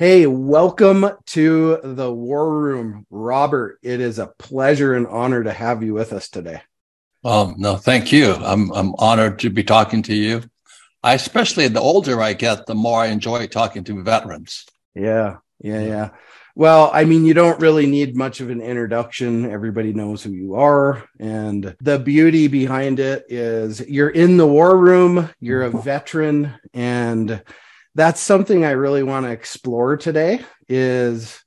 Hey, welcome to the War Room, Robert. It is a pleasure and honor to have you with us today. Um, no, thank you. I'm I'm honored to be talking to you. I especially the older I get, the more I enjoy talking to veterans. Yeah, yeah, yeah. Well, I mean, you don't really need much of an introduction. Everybody knows who you are. And the beauty behind it is you're in the war room, you're a veteran, and that's something I really want to explore today is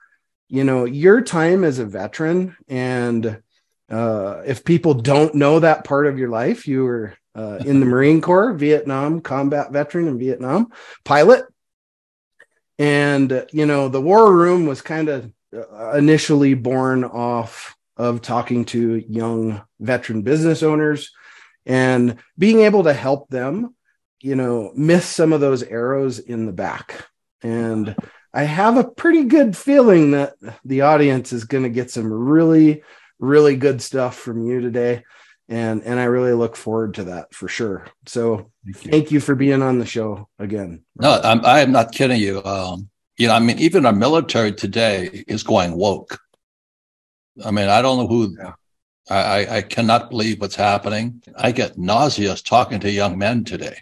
you know your time as a veteran and uh, if people don't know that part of your life you were uh, in the marine corps vietnam combat veteran in vietnam pilot. And you know the war room was kind of uh, initially born off of talking to young veteran business owners and being able to help them you know, miss some of those arrows in the back. And I have a pretty good feeling that the audience is going to get some really, really good stuff from you today. And, and I really look forward to that for sure. So thank you, thank you for being on the show again. No, I'm, I am not kidding you. Um, you know, I mean, even our military today is going woke. I mean, I don't know who, yeah. I, I cannot believe what's happening. I get nauseous talking to young men today.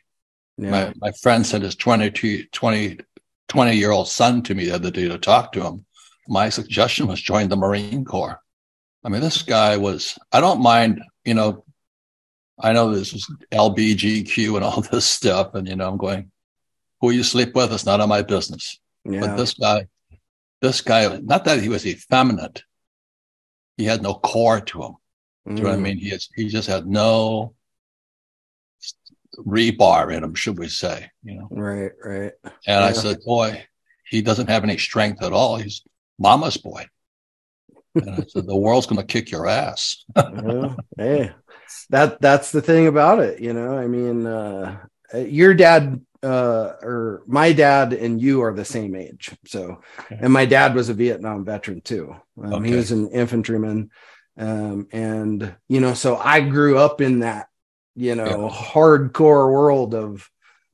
Yeah. My, my friend sent his 22, 20, 20 year old son to me the other day to talk to him. My suggestion was join the Marine Corps. I mean, this guy was, I don't mind, you know, I know this is LBGQ and all this stuff. And, you know, I'm going, who you sleep with, it's none of my business. Yeah. But this guy, this guy, not that he was effeminate, he had no core to him. Mm. Do you know what I mm. mean? He, has, he just had no rebar in him, should we say? You know, right, right. And yeah. I said, boy, he doesn't have any strength at all. He's mama's boy. And I said, the world's going to kick your ass. well, hey, that that's the thing about it. You know, I mean, uh, your dad uh, or my dad and you are the same age. So, okay. and my dad was a Vietnam veteran too. Um, okay. He was an infantryman. Um, and, you know, so I grew up in that you know yeah. hardcore world of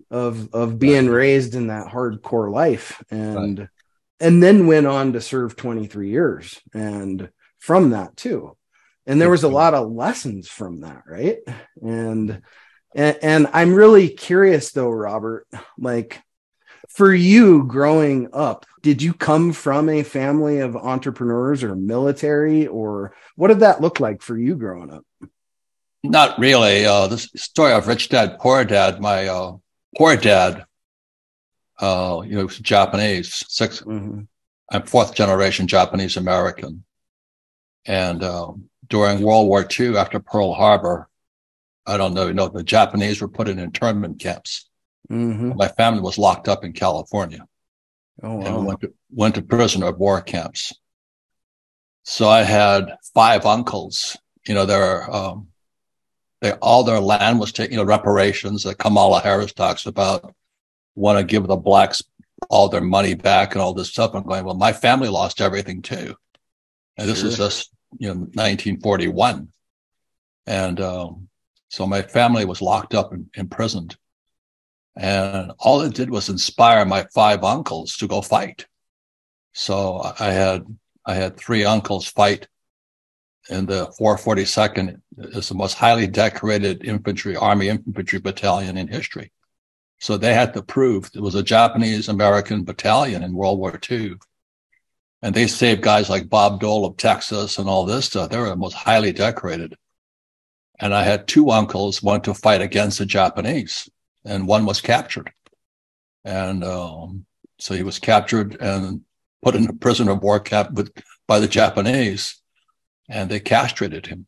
of of being right. raised in that hardcore life and right. and then went on to serve 23 years and from that too and there was a lot of lessons from that right and and, and i'm really curious though robert like for you growing up did you come from a family of entrepreneurs or military or what did that look like for you growing up not really. Uh, the story of Rich Dad, Poor Dad, my uh, poor dad, uh, you know, Japanese, 6 mm-hmm. I'm fourth generation Japanese American. And uh, during World War II, after Pearl Harbor, I don't know, you know, the Japanese were put in internment camps. Mm-hmm. My family was locked up in California. Oh, wow. And went to, went to prisoner of war camps. So I had five uncles. You know, there are um, they, all their land was taken, you know, reparations that Kamala Harris talks about, want to give the blacks all their money back and all this stuff. I'm going, well, my family lost everything too. And this sure. is just, you know, 1941. And um, so my family was locked up and imprisoned. And all it did was inspire my five uncles to go fight. So I had I had three uncles fight in the 442nd is the most highly decorated infantry, Army infantry battalion in history. So they had to prove it was a Japanese American battalion in World War II. And they saved guys like Bob Dole of Texas and all this stuff. They were the most highly decorated. And I had two uncles, one to fight against the Japanese, and one was captured. And um, so he was captured and put in a prisoner of war camp with, by the Japanese and they castrated him.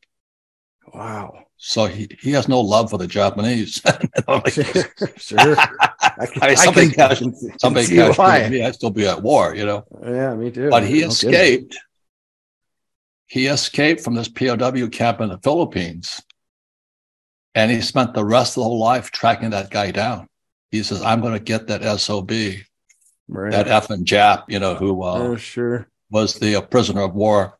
Wow. So he, he has no love for the Japanese. sure. I, I mean, somebody can, somebody catch me, I'd still be at war, you know. Yeah, me too. But he escaped. He escaped from this POW camp in the Philippines, and he spent the rest of the whole life tracking that guy down. He says, "I'm going to get that sob, right. that effing Jap, you know, who uh, oh, sure. was the uh, prisoner of war."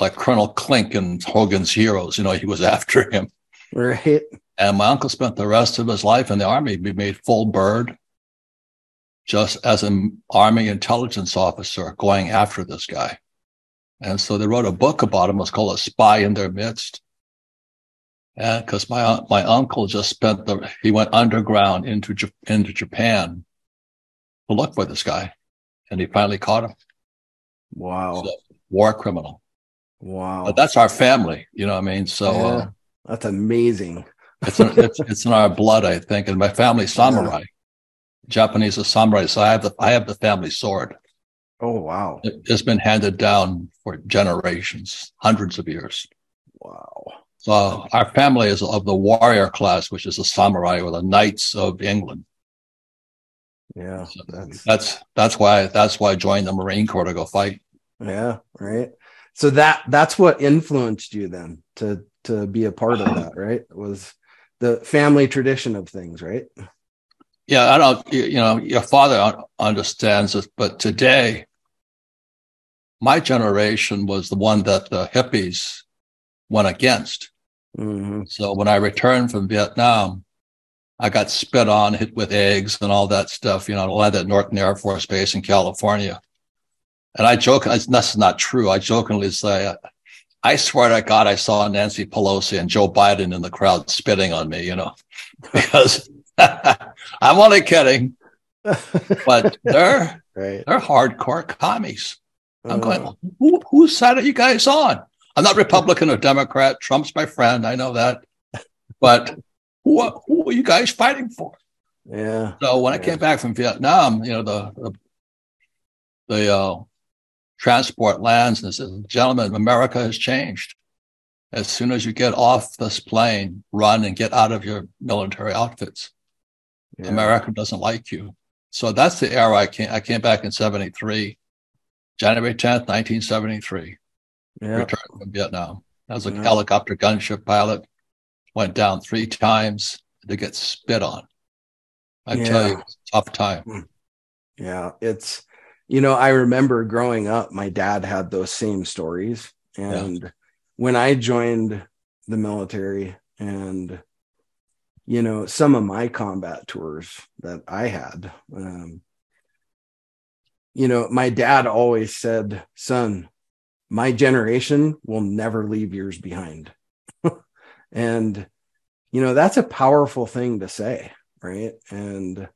Like Colonel Klink and Hogan's Heroes. You know, he was after him. Right. And my uncle spent the rest of his life in the army. He made full bird just as an army intelligence officer going after this guy. And so they wrote a book about him. It was called A Spy in Their Midst. And because my my uncle just spent the he went underground into into Japan to look for this guy, and he finally caught him. Wow, war criminal. Wow. But that's our family, you know what I mean? So yeah, uh, that's amazing. it's, it's, it's in our blood, I think. And my family samurai. Yeah. Japanese is samurai. So I have the I have the family sword. Oh wow. It, has been handed down for generations, hundreds of years. Wow. So our family is of the warrior class, which is the samurai or the knights of England. Yeah. So that's that's that's why that's why I joined the Marine Corps to go fight. Yeah, right so that that's what influenced you then to to be a part of that right? Was the family tradition of things right? Yeah i don't you know your father understands it but today my generation was the one that the hippies went against. Mm-hmm. so when i returned from vietnam i got spit on hit with eggs and all that stuff you know i landed at norton air force base in california and I joke, that's not true. I jokingly say, I swear to God, I saw Nancy Pelosi and Joe Biden in the crowd spitting on me, you know, because I'm only kidding, but they're, right. they're hardcore commies. I'm going, who, whose side are you guys on? I'm not Republican or Democrat. Trump's my friend. I know that. But who, who are you guys fighting for? Yeah. So when yeah. I came back from Vietnam, you know, the, the, the uh, transport lands and says, gentlemen, America has changed. As soon as you get off this plane, run and get out of your military outfits. Yeah. America doesn't like you. So that's the era I came. I came back in '73, January 10th, 1973. Yeah. Returned from Vietnam. I was a yeah. helicopter gunship pilot. Went down three times to get spit on. I yeah. tell you, tough time. Hmm. Yeah, it's you know, I remember growing up, my dad had those same stories. And yeah. when I joined the military and, you know, some of my combat tours that I had, um, you know, my dad always said, son, my generation will never leave yours behind. and, you know, that's a powerful thing to say, right? And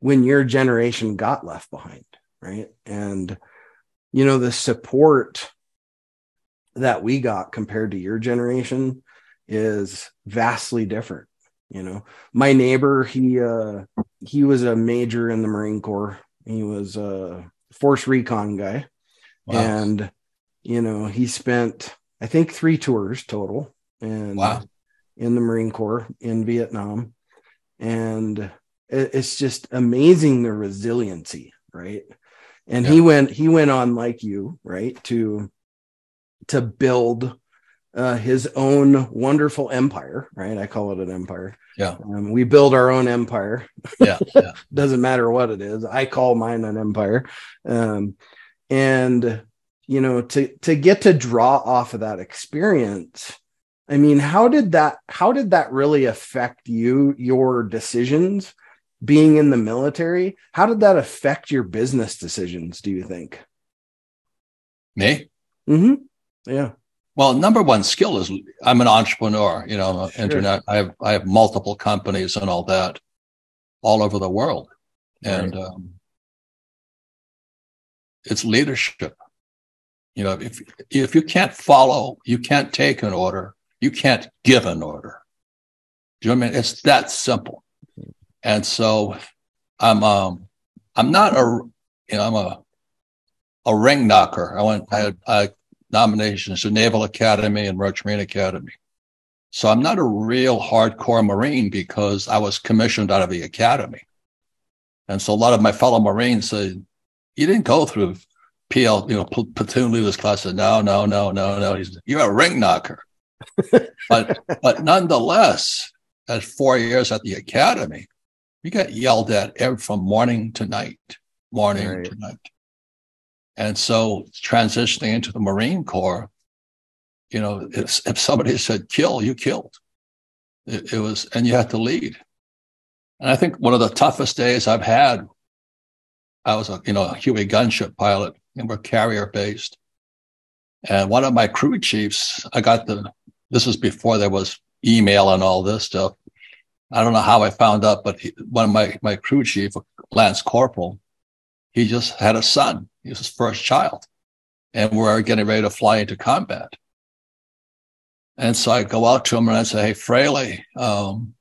when your generation got left behind, right? And you know the support that we got compared to your generation is vastly different you know? My neighbor he uh he was a major in the marine corps. He was a force recon guy. Wow. and you know he spent i think three tours total and wow. in the marine corps in vietnam. And it's just amazing the resiliency right and yeah. he went he went on like you right to to build uh, his own wonderful empire right? I call it an empire. Yeah. Um, we build our own empire. Yeah, yeah. doesn't matter what it is. I call mine an empire. Um, and you know to to get to draw off of that experience i mean how did that how did that really affect you your decisions being in the military how did that affect your business decisions do you think? Me? Mm-hmm. Yeah. Well number one skill is i'm an entrepreneur you know sure. internet i have i have multiple companies and all that all over the world. And right. um, it's leadership. You know if if you can't follow you can't take an order you can't give an order. Do you know what i mean? It's that simple and so I'm um I'm not a you know I'm a a ring knocker. I went I had I nominations to Naval Academy and Merchant Marine Academy. So I'm not a real hardcore Marine because I was commissioned out of the academy. And so a lot of my fellow Marines said, you didn't go through PL, you know, platoon leaders class. Said, no, no, no, no, no. He's, you're a ring knocker. but, but nonetheless, at four years at the academy, we got yelled at every, from morning to night, morning right. to night. And so transitioning into the Marine Corps, you know, if, if somebody said kill, you killed. It, it was, and you had to lead. And I think one of the toughest days I've had, I was a, you know, a Huey gunship pilot and we're carrier based. And one of my crew chiefs, I got the, this was before there was email and all this stuff. I don't know how I found out, but he, one of my, my crew chief, Lance Corporal, he just had a son. He was his first child. And we're getting ready to fly into combat. And so I go out to him and I say, Hey, Fraley, um,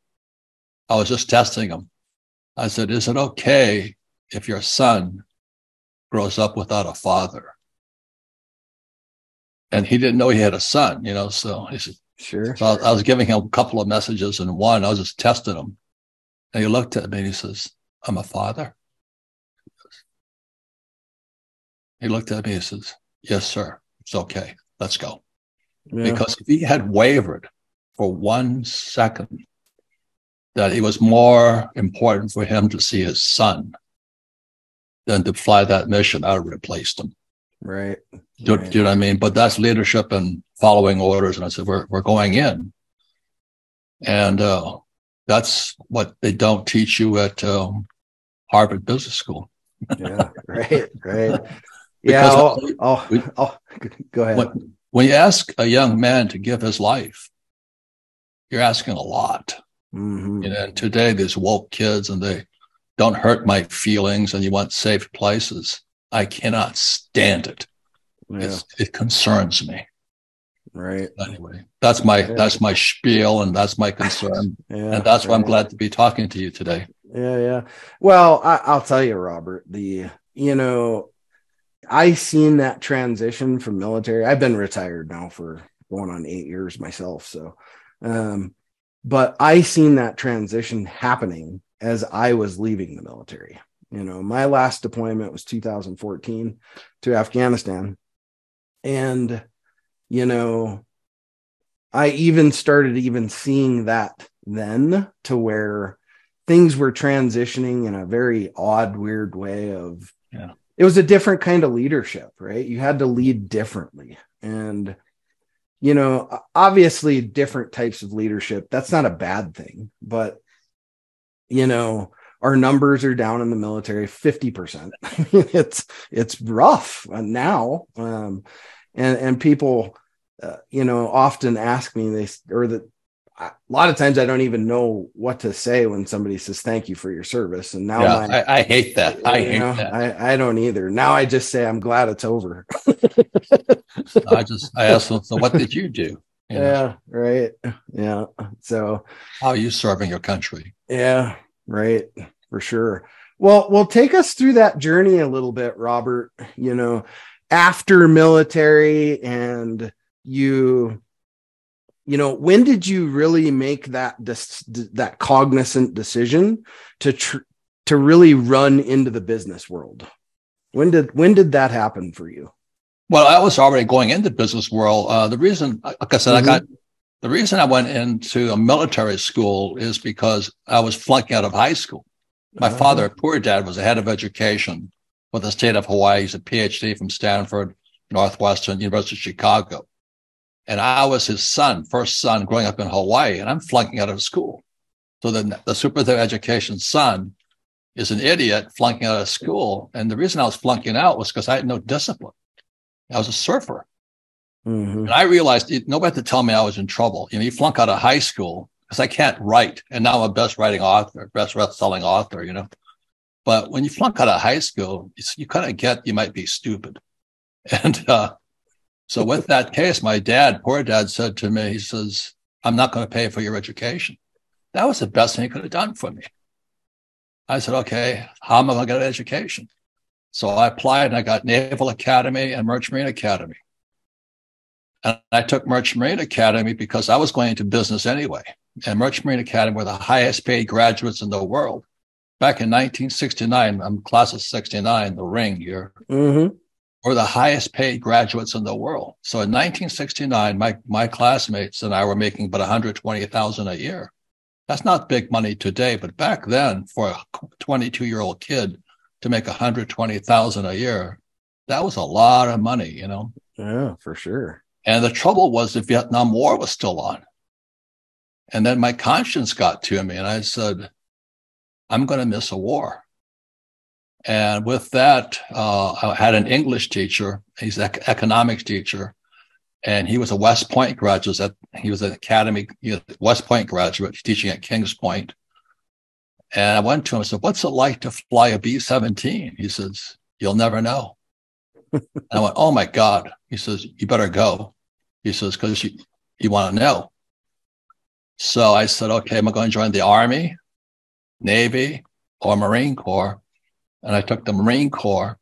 I was just testing him. I said, Is it okay if your son grows up without a father? And he didn't know he had a son, you know. So he said, Sure. So I, I was giving him a couple of messages, and one, I was just testing him. And he looked at me and he says, I'm a father. He looked at me and says, Yes, sir. It's okay. Let's go. Yeah. Because if he had wavered for one second, that it was more important for him to see his son than to fly that mission, I would have replaced him. Right. Do, right. do, you know what I mean? But that's leadership and following orders. And I said, we're, we're going in. And uh, that's what they don't teach you at um, Harvard Business School. yeah, right, right. yeah, I'll, I'll, we, I'll, go ahead. When, when you ask a young man to give his life, you're asking a lot. Mm-hmm. You know, and today there's woke kids and they don't hurt my feelings and you want safe places. I cannot stand it. Yeah. it concerns me. Right. Anyway, that's my yeah. that's my spiel and that's my concern. yeah, and that's why I'm glad to be talking to you today. Yeah, yeah. Well, I, I'll tell you, Robert, the you know, I seen that transition from military. I've been retired now for going on eight years myself. So um, but I seen that transition happening as I was leaving the military. You know, my last deployment was 2014 to Afghanistan. And, you know, I even started even seeing that then to where things were transitioning in a very odd, weird way of yeah. it was a different kind of leadership, right? You had to lead differently. And you know, obviously different types of leadership. That's not a bad thing, but you know, our numbers are down in the military 50%. it's it's rough now. Um, and and people uh, you know often ask me they or that a lot of times I don't even know what to say when somebody says thank you for your service. And now yeah, my, I, I, hate that. I hate know, that. I, I don't either. Now I just say I'm glad it's over. I just I ask them, so what did you do? You know? Yeah, right. Yeah. So how are you serving your country? Yeah, right. For sure. Well, well, take us through that journey a little bit, Robert. You know, after military and you you know when did you really make that that cognizant decision to tr- to really run into the business world when did when did that happen for you well i was already going into business world uh, the reason like i said mm-hmm. i got the reason i went into a military school is because i was flunking out of high school my uh-huh. father poor dad was a head of education for the state of hawaii he's a phd from stanford northwestern university of chicago and I was his son, first son growing up in Hawaii, and I'm flunking out of school. So then the superintendent of education son is an idiot flunking out of school. And the reason I was flunking out was because I had no discipline. I was a surfer. Mm-hmm. And I realized nobody had to tell me I was in trouble. You know, you flunk out of high school because I can't write. And now I'm a best writing author, best selling author, you know. But when you flunk out of high school, you kind of get you might be stupid. And uh, so with that case, my dad, poor dad, said to me, he says, I'm not going to pay for your education. That was the best thing he could have done for me. I said, okay, how am I going to get an education? So I applied and I got Naval Academy and Merchant Marine Academy. And I took Merchant Marine Academy because I was going into business anyway. And Merchant Marine Academy were the highest paid graduates in the world. back in 1969, I'm class of 69, the ring year, Mm-hmm. were the highest paid graduates in the world. So in 1969, my, my classmates and I were making about 120,000 a year. That's not big money today, but back then for a 22 year old kid to make 120,000 a year, that was a lot of money, you know? Yeah, for sure. And the trouble was the Vietnam War was still on. And then my conscience got to me and I said, I'm going to miss a war. And with that, uh, I had an English teacher. He's an economics teacher. And he was a West Point graduate. He was an academy, West Point graduate teaching at Kings Point. And I went to him and said, What's it like to fly a B 17? He says, You'll never know. I went, Oh my God. He says, You better go. He says, Because you, you want to know. So I said, Okay, am I going to join the Army, Navy, or Marine Corps? And I took the Marine Corps.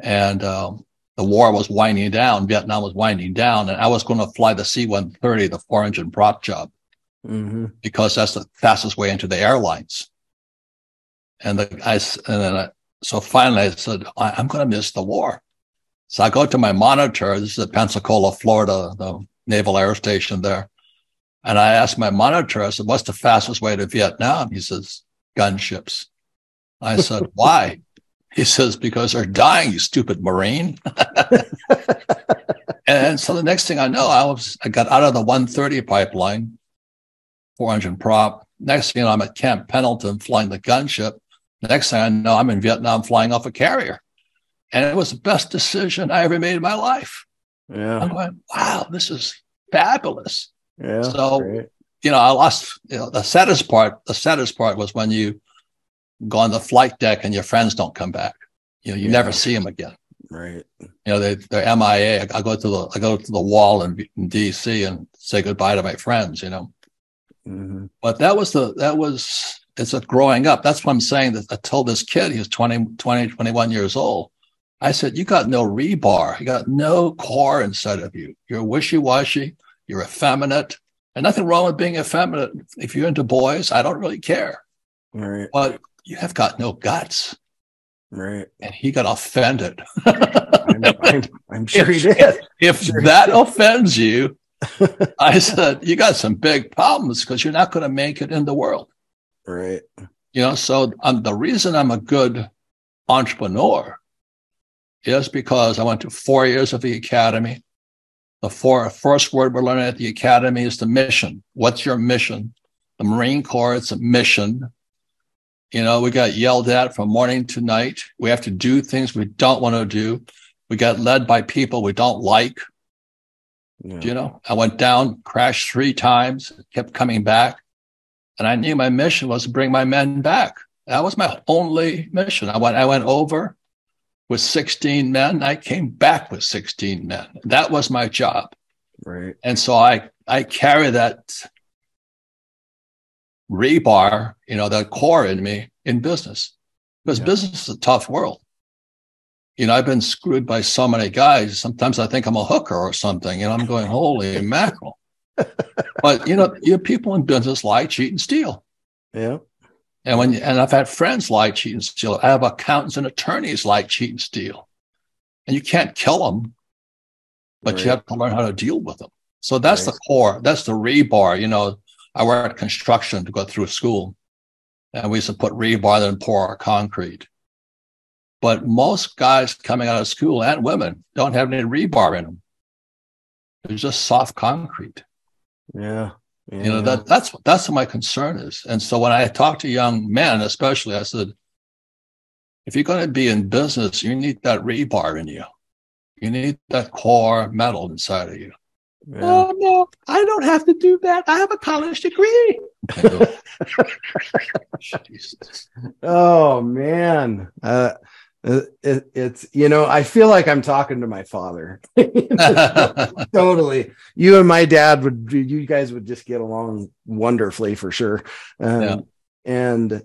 And um, the war was winding down. Vietnam was winding down. And I was going to fly the C 130, the four engine prop job Mm-hmm. because that's the fastest way into the airlines. And the I and then I, so finally I said I, I'm going to miss the war. So I go to my monitor. This is at Pensacola, Florida, the Naval Air Station there. And I asked my monitor, I said, what's the fastest way to Vietnam? He says, gunships. I said, why? He says, because they're dying, you stupid Marine. and so the next thing I know, I was I got out of the 130 pipeline, 400 prop. Next thing you know, I'm at Camp Pendleton flying the gunship. Next thing I know, I'm in Vietnam flying off a carrier. And it was the best decision I ever made in my life. Yeah. I'm going, wow, this is fabulous. Yeah. So- great. You know, I lost, you know, the saddest part, the saddest part was when you go on the flight deck and your friends don't come back. You know, you Yeah. never see them again. Right. You know, they, they're MIA. I go to the, I go to the wall in, in DC and say goodbye to my friends, you know. Mm-hmm. but that was the that was it's a growing up. That's what i'm saying that i told this kid he was 20 20 21 years old. I said you got no rebar. You got no core inside of you. You're wishy-washy. You're effeminate. And nothing wrong with being effeminate. If you're into boys i don't really care. Right. but you have got no guts. Right. and he got offended. I'm, I'm, I'm sure he did. if Sure that did. offends you i said you got some big problems because you're not going to make it in the world Right. You know, so um, the reason I'm a good entrepreneur is because I went to four years of the academy. The four, first word we're learning at the academy is the mission. What's your mission? The Marine Corps, it's a mission. You know, we got yelled at from morning to night. We have to do things we don't want to do. We got led by people we don't like. Yeah. You know, I went down, crashed three times, kept coming back. And I knew my mission was to bring my men back. That was my only mission. I went, I went over with 16 men. I came back with 16 men. That was my job. Right. And so I, I carry that rebar, you know, that core in me in business because Yeah. business is a tough world. You know, I've been screwed by so many guys. Sometimes I think I'm a hooker or something, and I'm going, holy mackerel. But you know, you people in business lie, cheat, and steal. Yeah. And when you, and I've had friends lie, cheat, and steal. I have accountants and attorneys lie, cheat, and steal. And you can't kill them, but you have to learn how to deal with them. So that's Right. the core. That's the rebar. You know, I worked construction to go through school, and we used to put rebar and pour our concrete. But most guys coming out of school and women don't have any rebar in them. They're just soft concrete. Yeah. You know, that that's that's what my concern is. And so when I talk to young men, especially, I said, if you're going to be in business, you need that rebar in you. You need that core metal inside of you. Yeah. Oh no, I don't have to do that. I have a college degree. Oh man. Uh, it, it's you know I feel like I'm talking to my father. totally. You and my dad would you guys would just get along wonderfully for sure. Um, Yeah. And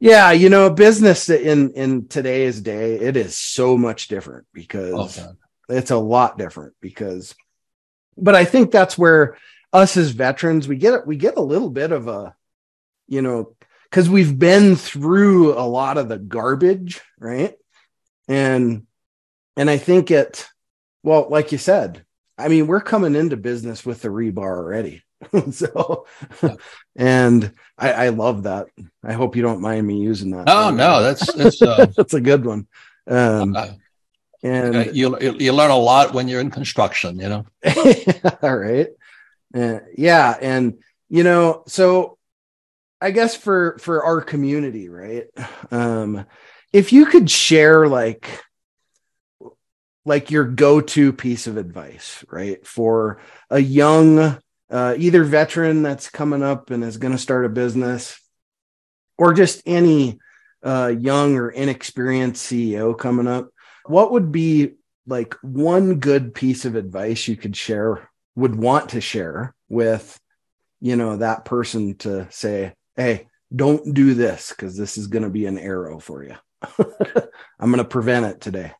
yeah, you know, business in in today's day, it is so much different because Okay. it's a lot different because but i think that's where us as veterans we get we get a little bit of a you know because we've been through a lot of the garbage, right? And and I think it, well, like you said, I mean, we're coming into business with the rebar already. so, and I, I, love that. I hope you don't mind me using that. Oh no, that's that's uh, that's a good one. Um, uh, and uh, you you learn a lot when you're in construction, you know. all right. Uh, yeah, and you know, so I guess for for our community, right? Um, if you could share like like your go-to piece of advice, right, for a young uh, either veteran that's coming up and is going to start a business, or just any uh, young or inexperienced CEO coming up, what would be like one good piece of advice you could share, would want to share with, you know, that person to say, hey, don't do this because this is going to be an arrow for you. I'm going to prevent it today.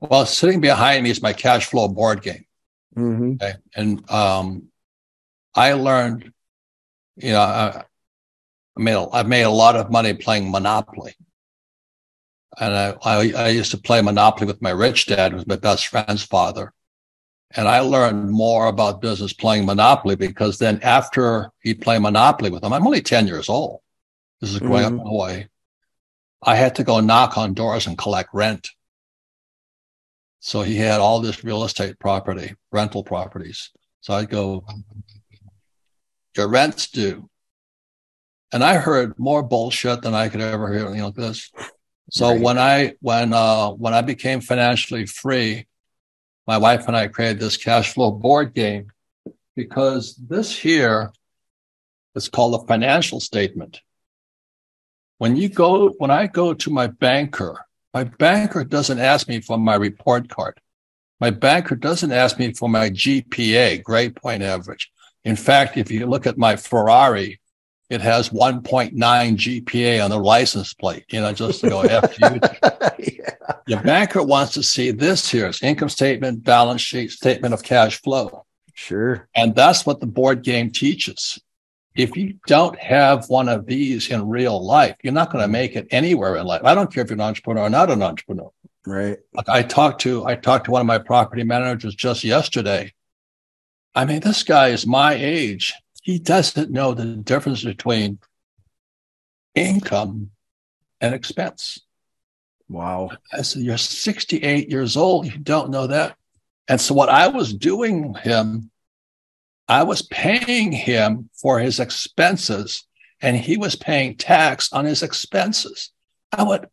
Well, sitting behind me is my cash flow board game. Mm-hmm. Okay. And um, I learned, you know, I, I made a, I made a lot of money playing Monopoly. And I, I, I used to play Monopoly with my rich dad, who was my best friend's father. And I learned more about business playing Monopoly because then after he'd play Monopoly with him, I'm only 10 years old. This is growing mm-hmm. up in Hawaii. I had to go knock on doors and collect rent. So he had all this real estate property, rental properties. So I'd go, your rent's due. And I heard more bullshit than I could ever hear, you know, this. So right. when I when uh when I became financially free, my wife and I created this cash flow board game because this here is called a financial statement. When you go when I go to my banker, my banker doesn't ask me for my report card. My banker doesn't ask me for my GPA, grade point average. In fact, if you look at my Ferrari, it has 1.9 GPA on the license plate, you know, just to go after you. yeah. Your banker wants to see this here it's income statement, balance sheet, statement of cash flow. Sure. And that's what the board game teaches. If you don't have one of these in real life, you're not going to make it anywhere in life. I don't care if you're an entrepreneur or not an entrepreneur. Right. Like I talked to I talked to one of my property managers just yesterday I mean, this guy is my age. He doesn't know the difference between income and expense. Wow. I said, You're 68 years old. You don't know that. And so, what I was doing him, I was paying him for his expenses, and he was paying tax on his expenses. I went,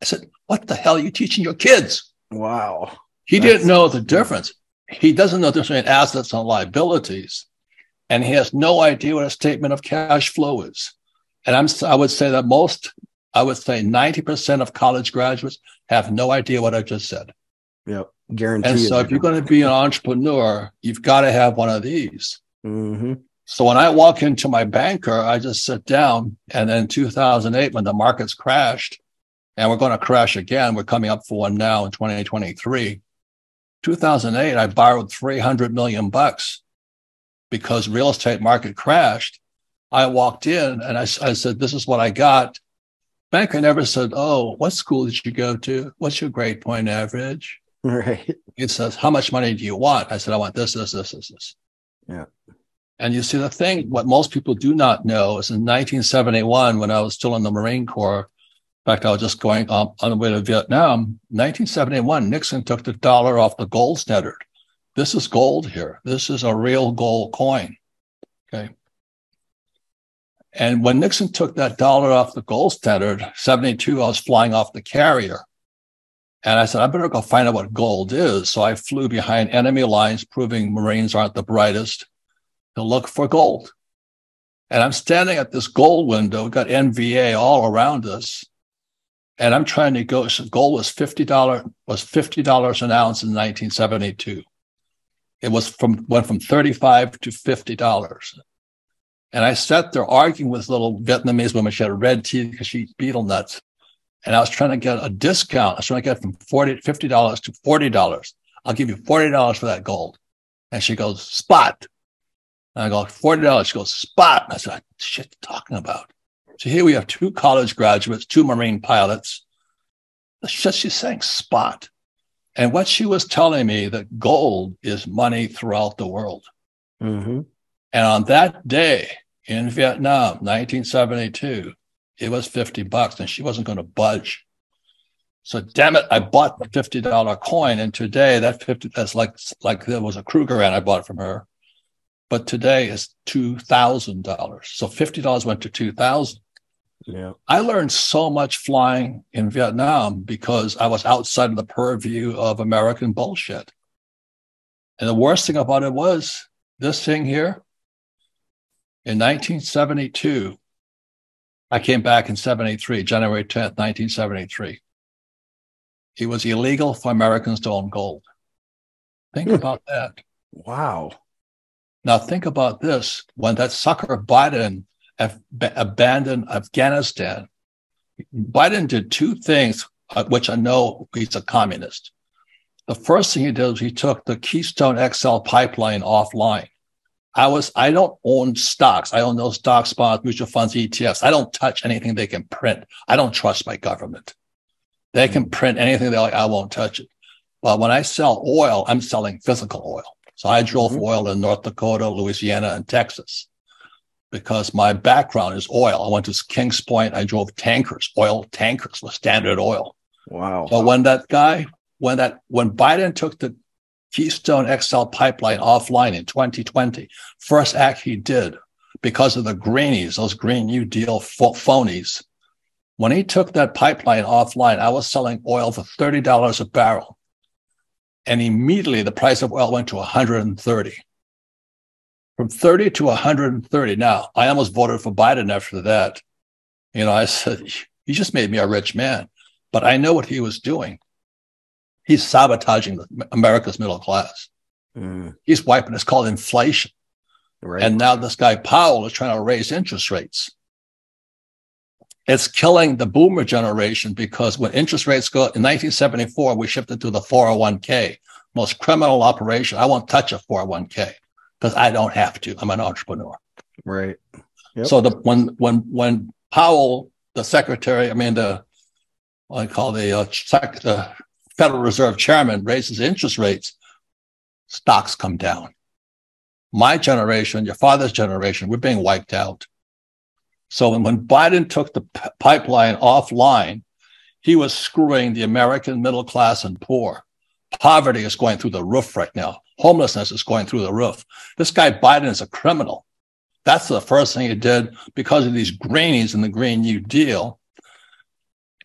I said, What the hell are you teaching your kids? Wow. He That's, didn't know the difference he doesn't know the difference between assets and liabilities, and he has no idea what a statement of cash flow is. And I'm, I would say that most, I would say 90% of college graduates have no idea what I just said. Yep. Guarantee. And so if you're going to be an entrepreneur, you've got to have one of these. Mm-hmm. So when I walk into my banker, I just sit down. And then 2008, when the markets crashed, and we're going to crash again, we're coming up for one now in 2023. 2008, I borrowed 300 million bucks because real estate market crashed. I walked in and I, I said, this is what I got. Banker never said, oh, what school did you go to? What's your grade point average? Right. He says, how much money do you want? I said, I want this, this, this, this, this. Yeah. And you see the thing, what most people do not know is in 1971, when I was still in the Marine Corps, in fact, I was just going um, on the way to Vietnam. 1971, Nixon took the dollar off the gold standard. This is gold here. This is a real gold coin. Okay. And when Nixon took that dollar off the gold standard, 72, I was flying off the carrier. And I said, I better go find out what gold is. So I flew behind enemy lines, proving Marines aren't the brightest, to look for gold. And I'm standing at this gold window, got NVA all around us and I'm trying to go. So gold was fifty dollar was fifty dollars an ounce in 1972. It was from went from 35 to 50 dollars. And I sat there arguing with little Vietnamese woman. She had a red teeth because she eat betel nuts. And I was trying to get a discount. I was trying to get from 40 50 dollars to forty dollars. I'll give you forty dollars for that gold. And she goes, spot. And I go, forty dollars. She goes, spot. And I said, shit, talking about. So here we have two college graduates, two Marine pilots. That's just she's saying spot. And what she was telling me that gold is money throughout the world. Mm-hmm. And on that day in Vietnam, 1972, it was 50 bucks and she wasn't going to budge. So damn it, I bought the $50 coin. And today that 50, that's like, like there was a Kruger and I bought it from her. But today is $2,000. So $50 went to 2000 Yeah. I learned so much flying in Vietnam because I was outside of the purview of American bullshit. And the worst thing about it was this thing here in 1972. I came back in 73, January 10th, 1973. It was illegal for Americans to own gold. Think Hmm. about that. Wow. Now, think about this when that sucker Biden ab- abandoned Afghanistan, Biden did two things, uh, which I know he's a communist. The first thing he did was he took the Keystone XL pipeline offline. I was, I don't own stocks. I own those stocks, bonds, mutual funds, ETFs. I don't touch anything they can print. I don't trust my government. They can print anything they like. I won't touch it. But when I sell oil, I'm selling physical oil. So I drill for oil in North Dakota, Louisiana, and Texas because my background is oil. I went to Kings Point. I drove tankers, oil tankers with Standard Oil. Wow. But when that guy, when that, when Biden took the Keystone XL pipeline offline in 2020, first act he did because of the greenies, those Green New Deal pho- phonies. When he took that pipeline offline, I was selling oil for $30 a barrel. And immediately the price of oil went to 130 from 30 to 130. Now, I almost voted for Biden after that. You know, I said, he just made me a rich man, but I know what he was doing. He's sabotaging America's middle class. Mm, He's wiping, it's called inflation. right. And now this guy Powell is trying to raise interest rates. It's killing the boomer generation because when interest rates go in 1974, we shifted to the 401k, most criminal operation. I won't touch a 401k because I don't have to. I'm an entrepreneur. right. Yep. So the when when when Powell, the secretary, I mean the what I call the uh, sec, the Federal Reserve chairman raises interest rates, stocks come down. My generation, your father's generation, we're being wiped out. So when, when Biden took the p- pipeline offline, he was screwing the American middle class and poor. Poverty is going through the roof right now. Homelessness is going through the roof. This guy Biden is a criminal. That's the first thing he did because of these greenies in the Green New Deal.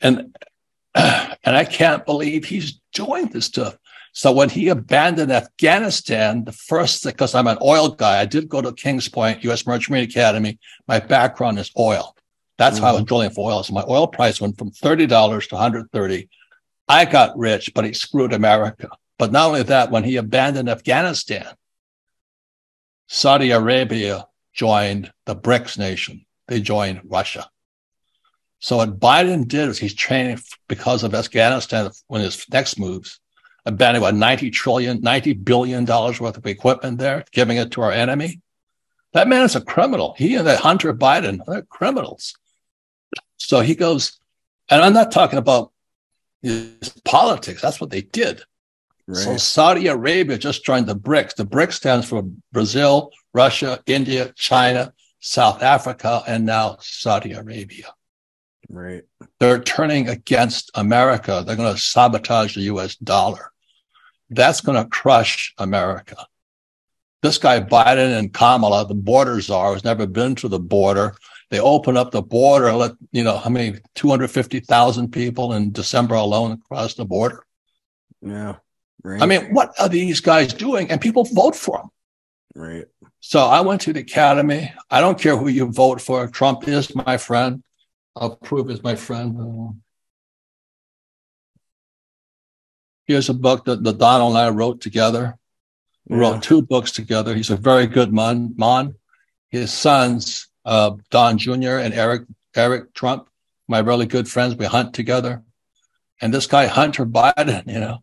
And and I can't believe he's doing this stuff. So when he abandoned Afghanistan, the first because I'm an oil guy, I did go to Kings Point, U.S. Merchant Marine Academy. My background is oil. That's how I was mm-hmm. drilling for oil. So my oil price went from thirty dollars to 130. I got rich, but he screwed America. But not only that, when he abandoned Afghanistan, Saudi Arabia joined the BRICS nation. They joined Russia. So what Biden did is he's training because of Afghanistan when his next moves, abandoning what 90 trillion, 90 billion dollars worth of equipment there, giving it to our enemy. That man is a criminal. He and that Hunter Biden, they're criminals. So he goes, and I'm not talking about his politics. That's what they did. So Saudi Arabia just joined the BRICS. The BRICS stands for Brazil, Russia, India, China, South Africa, and now Saudi Arabia. Right. They're turning against America. They're going to sabotage the US dollar. That's going to crush America. This guy, Biden and Kamala, the border czar, has never been to the border. They open up the border, let, you know, how many, 250,000 people in December alone across the border. Yeah. Right. I mean, what are these guys doing? And people vote for them. right. So I went to the academy. I don't care who you vote for. Trump is my friend. I'll prove is my friend. Uh, Here's a book that, that Donald and I wrote together. We Yeah. wrote two books together. He's a very good man. man. His sons, uh, Don Jr. and Eric Eric Trump, my really good friends. We hunt together. And this guy Hunter Biden, you know,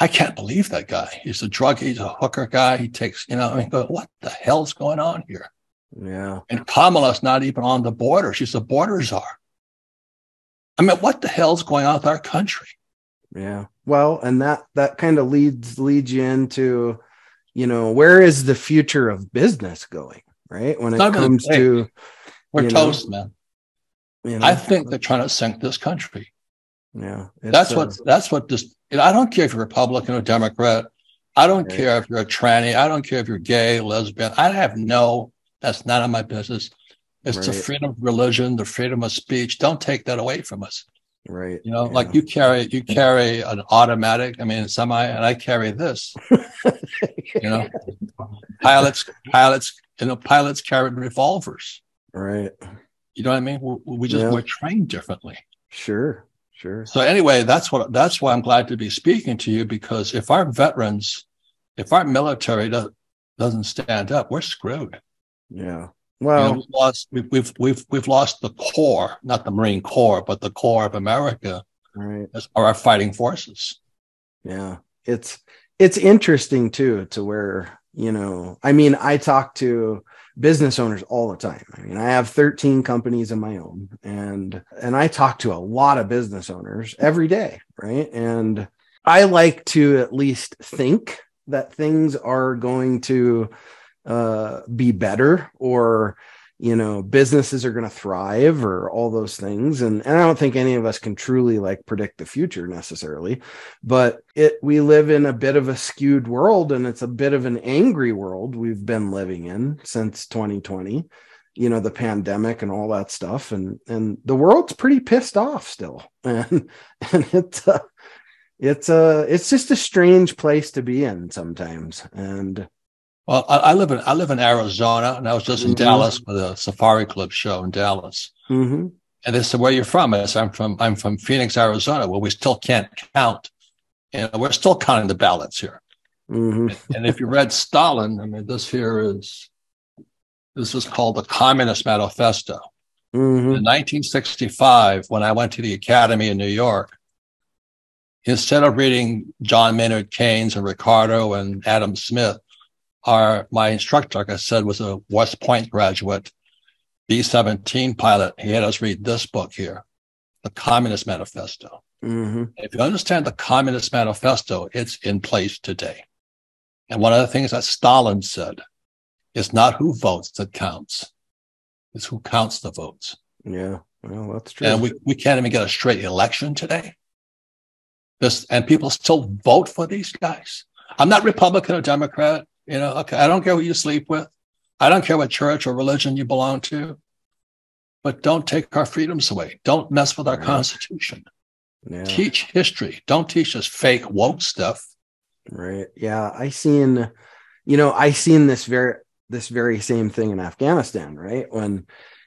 I can't believe that guy. He's a drug, he's a hooker guy. He takes, you know, I mean, go, what the hell's going on here? Yeah. And Kamala's not even on the border. She's a border czar. I mean, what the hell's going on with our country? Yeah. Well, and that that kind of leads leads you into, you know, where is the future of business going, right? When it comes to We're You know, toast, man. you know, I think they're trying to sink this country. yeah, That's uh, what that's what this you know, I don't care if you're Republican or Democrat. I don't Right. care if you're a tranny. I don't care if you're gay, lesbian. I have no, that's none of my business. It's the freedom of religion, the freedom of speech. Don't take that away from us. right. You know, Yeah. like you carry you carry an automatic, I mean semi, and I carry this. You know, pilots, pilots, you know, pilots carry revolvers. right. You know what I mean? We, we just Yeah. we're trained differently. Sure. Sure. So anyway, that's what that's why I'm glad to be speaking to you because if our veterans, if our military does, doesn't stand up, we're screwed. Yeah. You Well, know, we've lost we've, we've we've we've lost the core, not the Marine Corps, but the core of America right. as are our fighting forces. Yeah. It's it's interesting too to where, you know, I mean, I talk to business owners all the time. I mean, I have 13 companies of my own and and I talk to a lot of business owners every day, right? And I like to at least think that things are going to uh be better or you know businesses are going to thrive or all those things. And, and i don't think any of us can truly like predict the future necessarily but it we live in a bit of a skewed world and it's a bit of an angry world we've been living in since 2020 you know the pandemic and all that stuff. And and the world's pretty pissed off still. And and it's uh, it's uh it's just a strange place to be in sometimes. And Well, I, I live in I live in Arizona, and I was just in Mhm. Dallas for the Safari Club show in Dallas. mhm, And they said, "Where are you from?" I said, "I'm from I'm from Phoenix, Arizona, where we still can't count. You know, we're still counting the ballots here." mhm, and if you read Stalin, I mean, this here is this is called the Communist Manifesto. mhm, In 1965, when I went to the Academy in New York, instead of reading John Maynard Keynes and Ricardo and Adam Smith, our my instructor, like I said, was a West Point graduate, B-17 pilot. He had us read this book here, the Communist Manifesto. mhm. If you understand the Communist Manifesto, it's in place today. And one of the things that Stalin said is not who votes that counts, it's who counts the votes. yeah well that's true And we, we can't even get a straight election today. This and people still vote for these guys. I'm not Republican or Democrat. You know, okay, I don't care who you sleep with. I don't care what church or religion you belong to. But don't take our freedoms away. Don't mess with our Right. Constitution. yeah. Teach history. Don't teach us fake woke stuff. Right. Yeah. I seen, you know, I seen this very this very same thing in Afghanistan, right? When,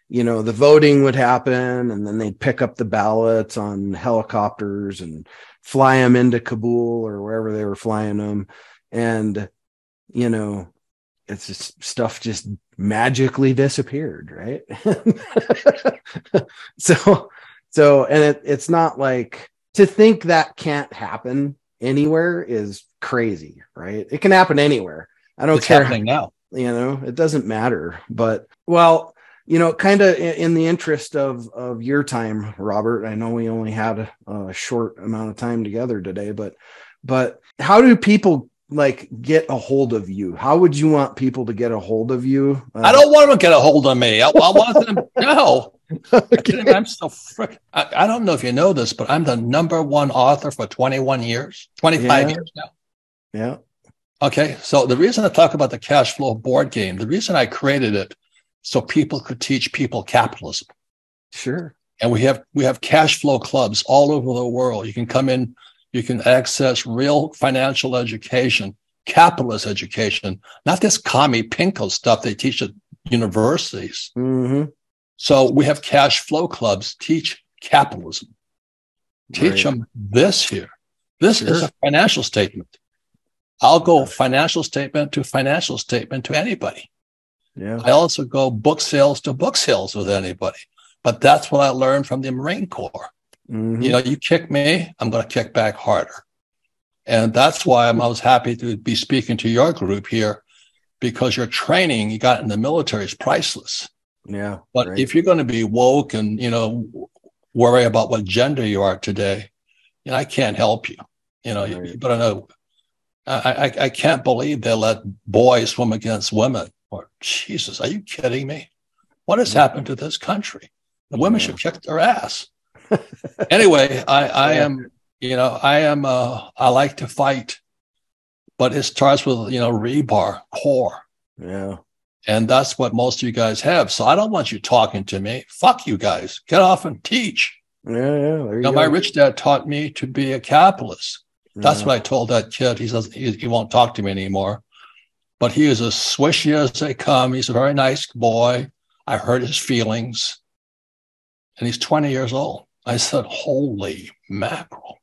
you know, the voting would happen and then they'd pick up the ballots on helicopters and fly them into Kabul or wherever they were flying them. And, you know, it's just stuff just magically disappeared, right? so so and it, it's not like to think that can't happen anywhere is crazy, right? It can happen anywhere. I don't It's care, happening now. you know, it doesn't matter. But well, you know, kind of in, the interest of of your time, Robert. I know we only had a, a short amount of time together today, but but how do people like get a hold of you? How would you want people to get a hold of you? Uh, I don't want them to get a hold of me. I, I want them. No, okay. I'm so frick. I, I don't know if you know this, but I'm the number one author for 21 years, 25 Yeah. years now. yeah, Okay, so the reason I talk about the cash flow board game, the reason I created it, so people could teach people capitalism. sure. and we have we have cash flow clubs all over the world you can come in you can access real financial education capitalist education not this commie pinko stuff they teach at universities hmm so we have cash flow clubs teach capitalism teach Right. them this here this is a financial statement i'll go financial statement to financial statement to anybody Yeah. I also go book sales to book sales with anybody. But that's what I learned from the Marine Corps. Mhm. You know, you kick me, I'm going to kick back harder. And that's why I'm, I was happy to be speaking to your group here because your training you got in the military is priceless. Yeah. But right. if you're going to be woke and you know worry about what gender you are today, you know I can't help you. You know, Right. you better know. I, I I can't believe they let boys swim against women. Or Jesus, are you kidding me? What has happened to this country? The women Yeah. should kick their ass. Anyway, I I am you know I am uh I like to fight, but it starts with you know rebar core. yeah. And that's what most of you guys have. So I don't want you talking to me. Fuck you guys. Get off and teach. Yeah. Yeah. There you know, go. my rich dad taught me to be a capitalist. That's Yeah. what I told that kid. He says he, he won't talk to me anymore. But he is as swishy as they come. He's a very nice boy. I hurt his feelings. And he's 20 years old. I said, Holy mackerel.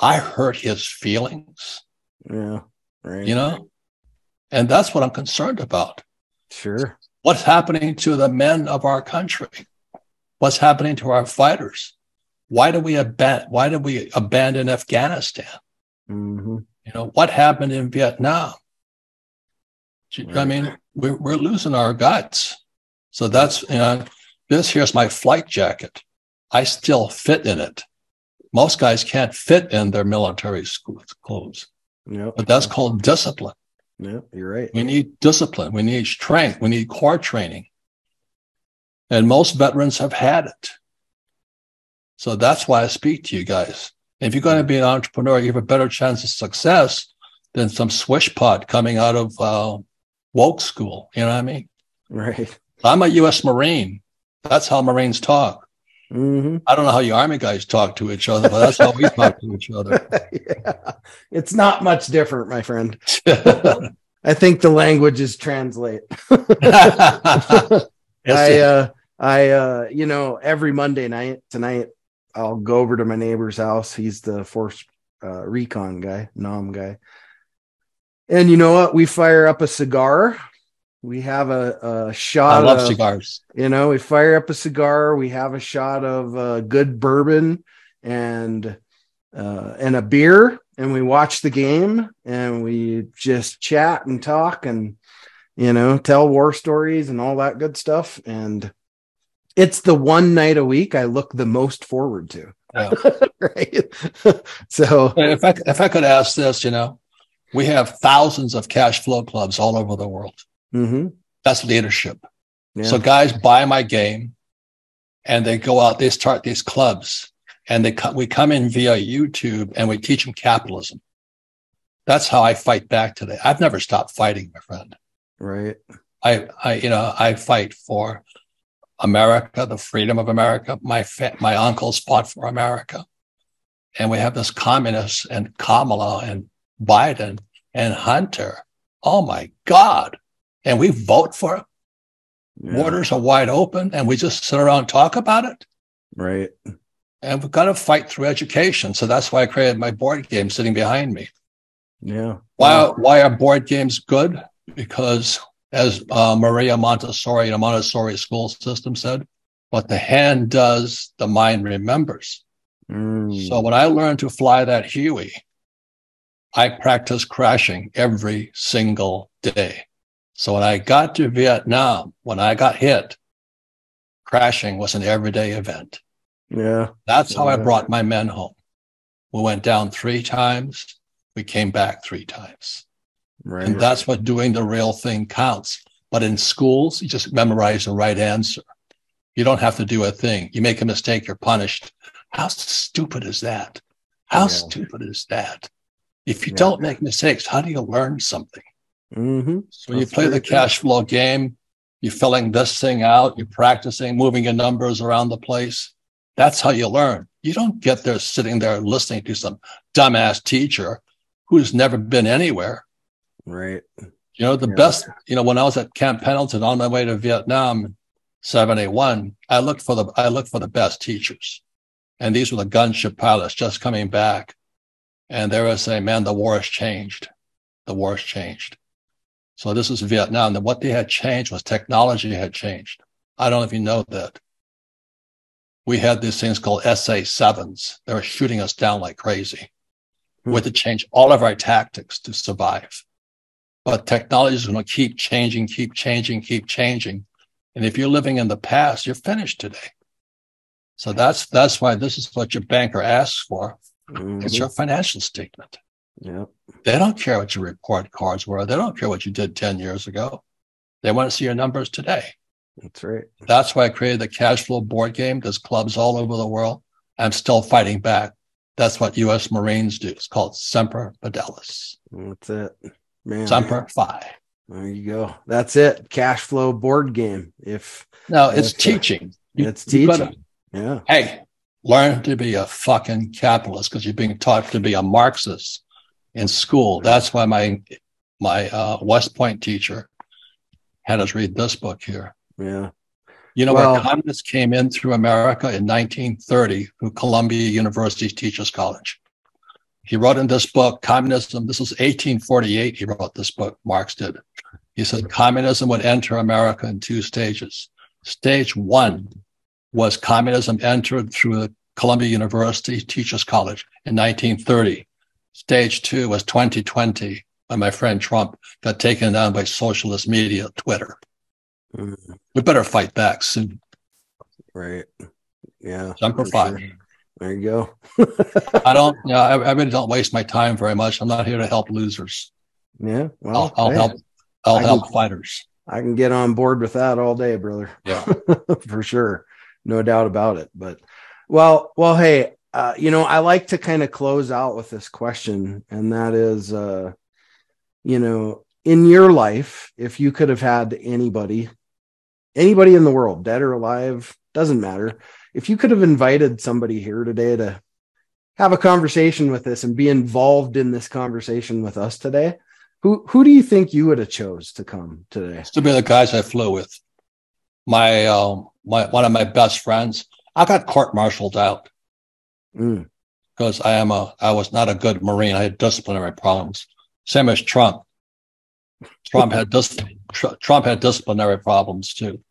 I hurt his feelings, Yeah. Right. you know? And that's what I'm concerned about. Sure. what's happening to the men of our country what's happening to our fighters why do we abandon why did we abandon afghanistan hmm you know what happened in vietnam you- i mean we're, we're losing our guts so that's you know this here's my flight jacket i still fit in it most guys can't fit in their military school clothes Yeah. but that's called discipline Yeah. You're right. We need discipline. We need strength. We need core training. And most veterans have had it. So that's why I speak to you guys. If you're going to be an entrepreneur, you have a better chance of success than some swish pot coming out of uh, woke school. You know what I mean? Right. I'm a U.S. Marine. That's how Marines talk. Hmm I don't know how you Army guys talk to each other, but that's how we talk to each other. yeah. It's not much different, my friend. I think the languages translate. I uh I uh you know every Monday night tonight I'll go over to my neighbor's house. He's the force uh recon guy, nom guy. And you know what? We fire up a cigar. We have a, a shot I love of, cigars. you know, we fire up a cigar, we have a shot of uh, good bourbon and uh and a beer and we watch the game and we just chat and talk and you know, tell war stories and all that good stuff. And it's the one night a week I look the most forward to. Yeah. right. so, If I, if I could ask this, you know, we have thousands of cash flow clubs all over the world. Mhm. That's leadership. yeah. So guys buy my game and they go out, they start these clubs and they come, we come in via YouTube and we teach them capitalism. That's how I fight back today. I've never stopped fighting, my friend. right. I, I, you know, I fight for America, the freedom of America. My fa- my uncles fought for America, and we have this communists and Kamala and Biden and Hunter. Oh my God! And we vote for it. Yeah. Borders are wide open, and we just sit around and talk about it. Right. And we've got to fight through education. So that's why I created my board game sitting behind me. Yeah. Why, why are board games good? Because as uh, Maria Montessori, in the Montessori school system said, what the hand does, the mind remembers. Mm. So when I learned to fly that Huey, I practiced crashing every single day. So when I got to Vietnam, when I got hit, crashing was an everyday event. yeah. That's how I brought my men home. We went down three times. We came back three times. Right. And that's what doing the real thing counts. But in schools, you just memorize the right answer. You don't have to do a thing. You make a mistake, you're punished. How stupid is that? How Yeah. stupid is that? If you Yeah. don't make mistakes, how do you learn something? Hmm So you play the cash flow game, you're filling this thing out, you're practicing, moving your numbers around the place. That's how you learn. You don't get there sitting there listening to some dumbass teacher who's never been anywhere. Right. You know, the Yeah. best, you know, when I was at Camp Pendleton on my way to Vietnam, 71, I looked for the, I looked for the best teachers. And these were the gunship pilots just coming back. And they were saying, man, the war has changed. The war has changed. So this is Vietnam. And what they had changed was technology had changed. I don't know if you know that. We had these things called SA sevens. They were shooting us down like crazy. We had to change all of our tactics to survive. but technology is going to keep changing, keep changing, keep changing. And if you're living in the past, you're finished today. So that's that's why this is what your banker asks for. Mm-hmm. It's your financial statement. Yeah. They don't care what your report cards were. They don't care what you did 10 years ago. They want to see your numbers today. That's right. That's why I created the cash flow board game. There's clubs all over the world. I'm still fighting back. That's what U.S. Marines do. It's called Semper Fidelis. That's it. Man. Semper Fi. There you go. That's it. Cash flow board game. If no, it's if, uh, teaching. You, it's teaching. Gotta, yeah. Hey, learn to be a fucking capitalist because you're being taught to be a Marxist in school. That's why my my uh, West Point teacher had us read this book here. Yeah. You know well, where communists came in through America in 1930 through Columbia University's Teachers College. He wrote in this book, Communism, this was 1848, he wrote this book, Marx did. He said communism would enter America in two stages. Stage one was communism entered through the Columbia University Teachers College in 1930. Stage two was 2020 when my friend Trump got taken down by socialist media, Twitter. Mm. We better fight back soon. Right. Yeah. Semper Fi. Sure. There you go. I don't, yeah, I, I, really don't waste my time very much. I'm not here to help losers. Yeah. Well, I'll, I'll hey, help. I'll I help can, fighters. I can get on board with that all day, brother. Yeah. For sure. No doubt about it. But well, well, hey, uh, you know, I like to kind of close out with this question, and that is, uh, you know, in your life, if you could have had anybody, anybody in the world, dead or alive, doesn't matter. If you could have invited somebody here today to have a conversation with us and be involved in this conversation with us today, who who do you think you would have chose to come today? To be the guys I flew with. My um my one of my best friends. I got court-martialed out mm. because I am a I was not a good Marine. I had disciplinary problems. Same as Trump. Trump had dis- Trump had disciplinary problems too.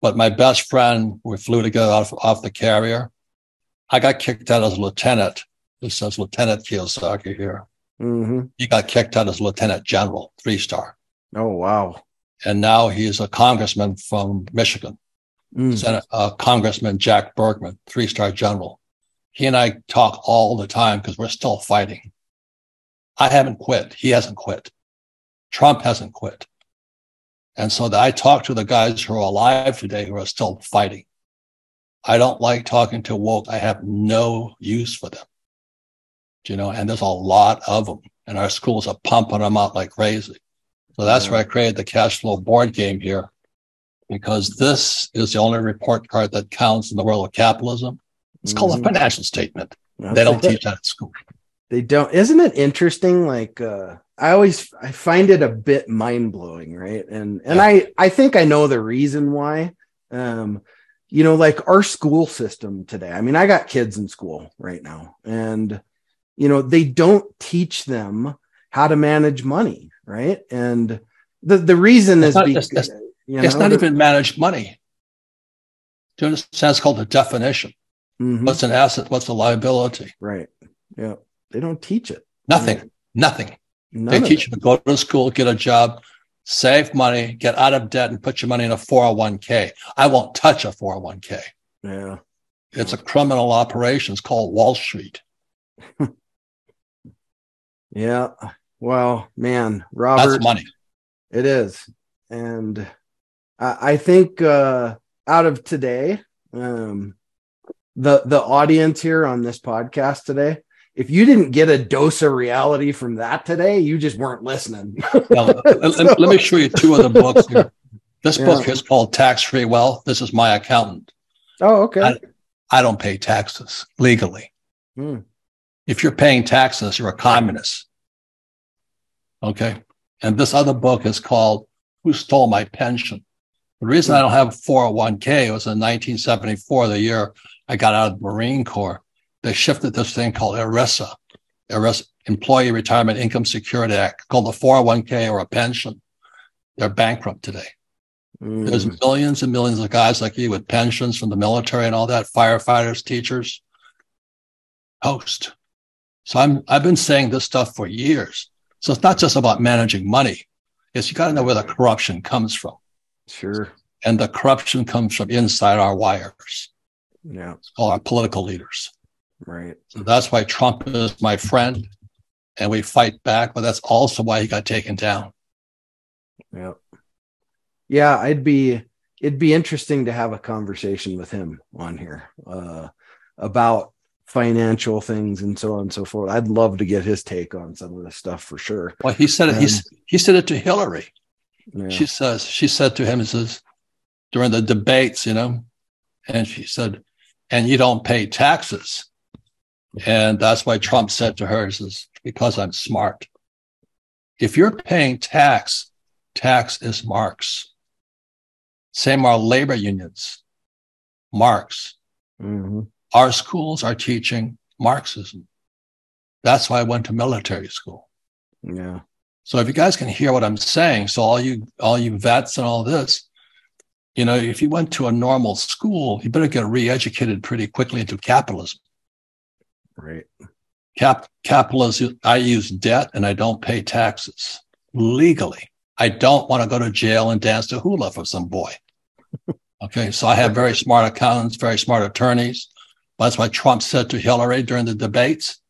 But my best friend, we flew together off, off the carrier. I got kicked out as a lieutenant. This says Lieutenant Kiyosaki here. Mm-hmm. He got kicked out as lieutenant general, three star. Oh wow! And now he's a congressman from Michigan. Mm. Senate, uh, Congressman Jack Bergman, three star general. He and I talk all the time because we're still fighting. I haven't quit. He hasn't quit. Trump hasn't quit. And so that I talk to the guys who are alive today who are still fighting. I don't like talking to woke. I have no use for them. You know, and there's a lot of them and our schools are pumping them out like crazy. So that's yeah. why I created the cash flow board game here because this is the only report card that counts in the world of capitalism. It's mm-hmm. called a mm-hmm. financial statement. That's they don't teach that at school. They don't. Isn't it interesting? Like, uh, I always I find it a bit mind blowing, right? And and yeah. I I think I know the reason why. Um, you know, like our school system today. I mean, I got kids in school right now, and you know, they don't teach them how to manage money, right? And the the reason it's is not, because it's, you know, it's not even managed money. Do you understand? It's called the definition. Mm-hmm. What's an asset? What's a liability? Right. Yeah. They don't teach it. Nothing. Nothing. they teach you to go to school, get a job, save money, get out of debt, and put your money in a 401k. I won't touch a 401k. Yeah. It's a criminal operation. It's called Wall Street. yeah. Well, man, Robert. That's money. It is. And I, I think uh, out of today, um, the the audience here on this podcast today, if you didn't get a dose of reality from that today, you just weren't listening. now, let, let, me show you two other books here. This yeah. book is called Tax Free Wealth. This is my accountant. Oh, okay. I, I don't pay taxes legally. Hmm. If you're paying taxes, you're a communist. Okay. And this other book is called Who Stole My Pension? The reason I don't have 401k was in 1974, the year I got out of the Marine Corps they shifted this thing called ERISA, ERISA Employee Retirement Income Security Act, called the 401k or a pension. They're bankrupt today. Mm. There's millions and millions of guys like you with pensions from the military and all that, firefighters, teachers, host. So I'm I've been saying this stuff for years. So it's not just about managing money. It's you got to know where the corruption comes from. Sure. And the corruption comes from inside our wires. Yeah. All our political leaders. Right. So that's why Trump is my friend and we fight back, but that's also why he got taken down. Yeah. Yeah, I'd be it'd be interesting to have a conversation with him on here uh, about financial things and so on and so forth. I'd love to get his take on some of this stuff for sure. Well, he said it. Um, He's, he said it to Hillary. Yeah. She says she said to him, "He says during the debates, you know," and she said, "And you don't pay taxes," and that's why Trump said to her, "He says because I'm smart. If you're paying tax, tax is Marx. Same our labor unions, Marx. Mhm. Our schools are teaching Marxism. That's why I went to military school. Yeah. So if you guys can hear what I'm saying, so all you all you vets and all this, you know, if you went to a normal school, you better get re-educated pretty quickly into capitalism. Right. Cap capitalism, I use debt and I don't pay taxes legally. I don't want to go to jail and dance to hula for some boy. Okay, so I have very smart accountants, very smart attorneys. That's what Trump said to Hillary during the debates,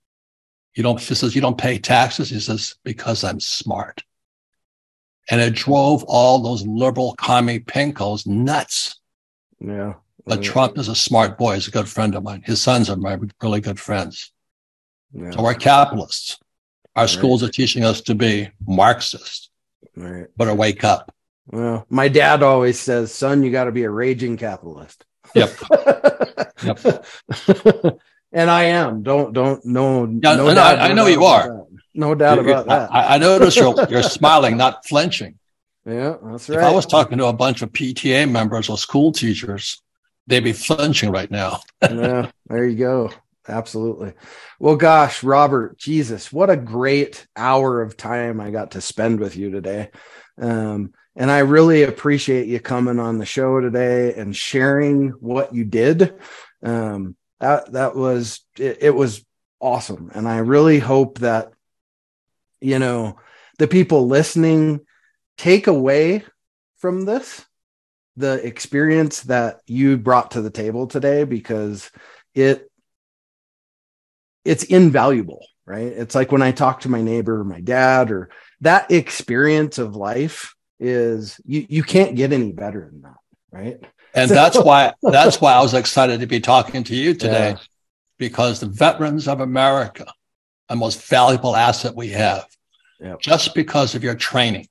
you don't, she says, you don't pay taxes. He says, because I'm smart. And it drove all those liberal commie pinkos nuts. Yeah. But Yeah. Trump is a smart boy. He's a good friend of mine. His sons are my really good friends. Yeah. So we're capitalists. Our Right. schools are teaching us to be Marxist. Right. Better wake up. Well, my dad always says, son, you got to be a raging capitalist. Yep. yep. and I am. Don't, don't, no, no doubt, I- I know you are. that. No doubt about that. I, I notice you're, you're smiling, not flinching. yeah, that's right. If. I was talking to a bunch of PTA members or school teachers, they'd be flinching right now. yeah, there you go. Absolutely. Well, gosh, Robert, Jesus, what a great hour of time I got to spend with you today. Um, and I really appreciate you coming on the show today and sharing what you did. Um, that that was it, it was awesome. And I really hope that you know the people listening take away from this the experience that you brought to the table today because it it's invaluable right it's like when i talk to my neighbor or my dad or that experience of life is you you can't get any better than that right And So- that's why that's why I was excited to be talking to you today, Yeah. because the veterans of America, the most valuable asset we have, Yep. just because of your training.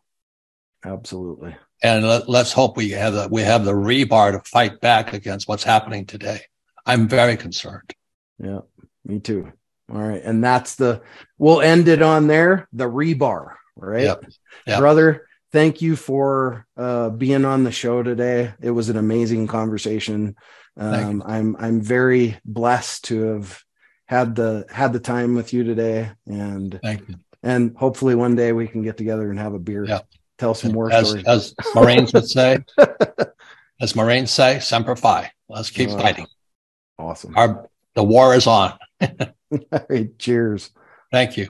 absolutely And let, let's hope we have the we have the rebar to fight back against what's happening today. I'm very concerned. yeah me too all right and that's the we'll end it on there the rebar right Yep. Yep. brother thank you for uh being on the show today it was an amazing conversation um i'm i'm very blessed to have had the had the time with you today and Thank you. and hopefully one day we can get together and have a beer Yeah. tell some more As, stories as Marines would say, as Marines say, semper fi. Let's keep Wow. fighting. awesome Our the war is on. all right cheers Thank you.